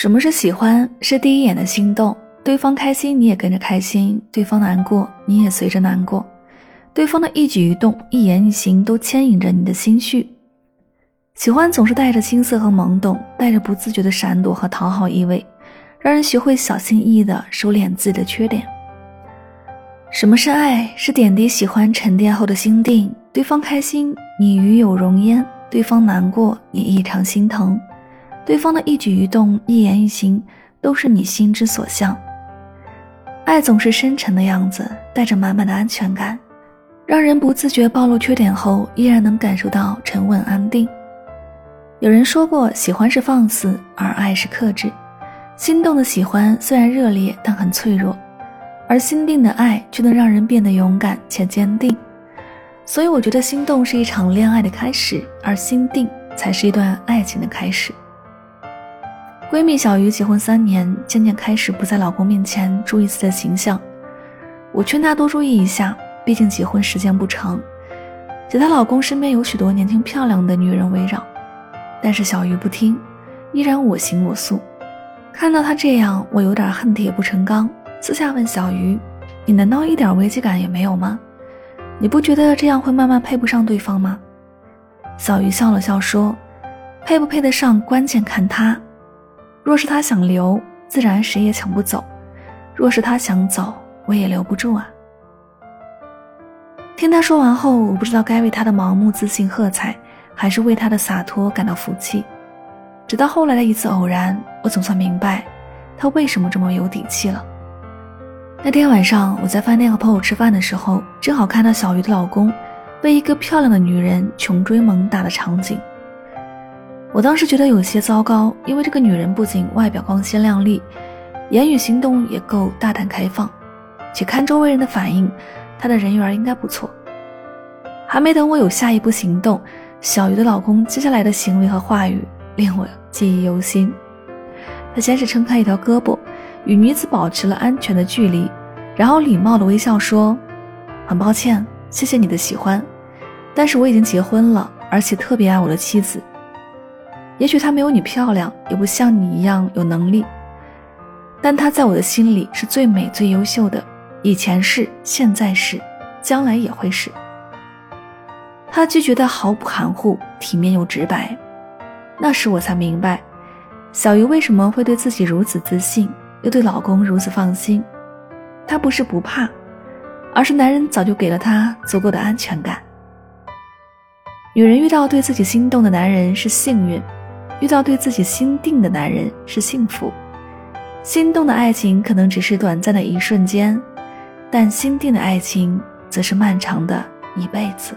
什么是喜欢？是第一眼的心动，对方开心你也跟着开心，对方难过你也随着难过，对方的一举一动、一言一行都牵引着你的心绪。喜欢总是带着青涩和懵懂，带着不自觉的闪躲和讨好意味，让人学会小心翼翼地收敛自己的缺点。什么是爱？是点滴喜欢沉淀后的心定，对方开心你与有容焉，对方难过你异常心疼。对方的一举一动、一言一行，都是你心之所向。爱总是深沉的样子，带着满满的安全感，让人不自觉暴露缺点后，依然能感受到沉稳安定。有人说过，喜欢是放肆，而爱是克制。心动的喜欢虽然热烈，但很脆弱；而心定的爱却能让人变得勇敢且坚定。所以，我觉得心动是一场恋爱的开始，而心定才是一段爱情的开始。闺蜜小鱼结婚三年，渐渐开始不在老公面前注意自己的形象。我劝她多注意一下，毕竟结婚时间不长，且她老公身边有许多年轻漂亮的女人围绕。但是小鱼不听，依然我行我素。看到她这样，我有点恨铁不成钢，私下问小鱼：“你难道一点危机感也没有吗？你不觉得这样会慢慢配不上对方吗？”小鱼笑了笑说：“配不配得上，关键看他。”若是他想留，自然谁也抢不走；若是他想走，我也留不住啊。听他说完后，我不知道该为他的盲目自信喝彩，还是为他的洒脱感到服气。直到后来的一次偶然，我总算明白，他为什么这么有底气了。那天晚上，我在饭店和朋友吃饭的时候，正好看到小鱼的老公被一个漂亮的女人穷追猛打的场景。我当时觉得有些糟糕，因为这个女人不仅外表光鲜亮丽，言语行动也够大胆开放，且看周围人的反应，她的人缘应该不错。还没等我有下一步行动，小鱼的老公接下来的行为和话语令我记忆犹新。他先是撑开一条胳膊，与女子保持了安全的距离，然后礼貌的微笑说：“很抱歉，谢谢你的喜欢，但是我已经结婚了，而且特别爱我的妻子。”也许她没有你漂亮，也不像你一样有能力，但她在我的心里是最美、最优秀的。以前是，现在是，将来也会是。她拒绝的毫不含糊，体面又直白。那时我才明白，小鱼为什么会对自己如此自信，又对老公如此放心。她不是不怕，而是男人早就给了她足够的安全感。女人遇到对自己心动的男人是幸运。遇到对自己心定的男人是幸福，心动的爱情可能只是短暂的一瞬间，但心定的爱情则是漫长的一辈子。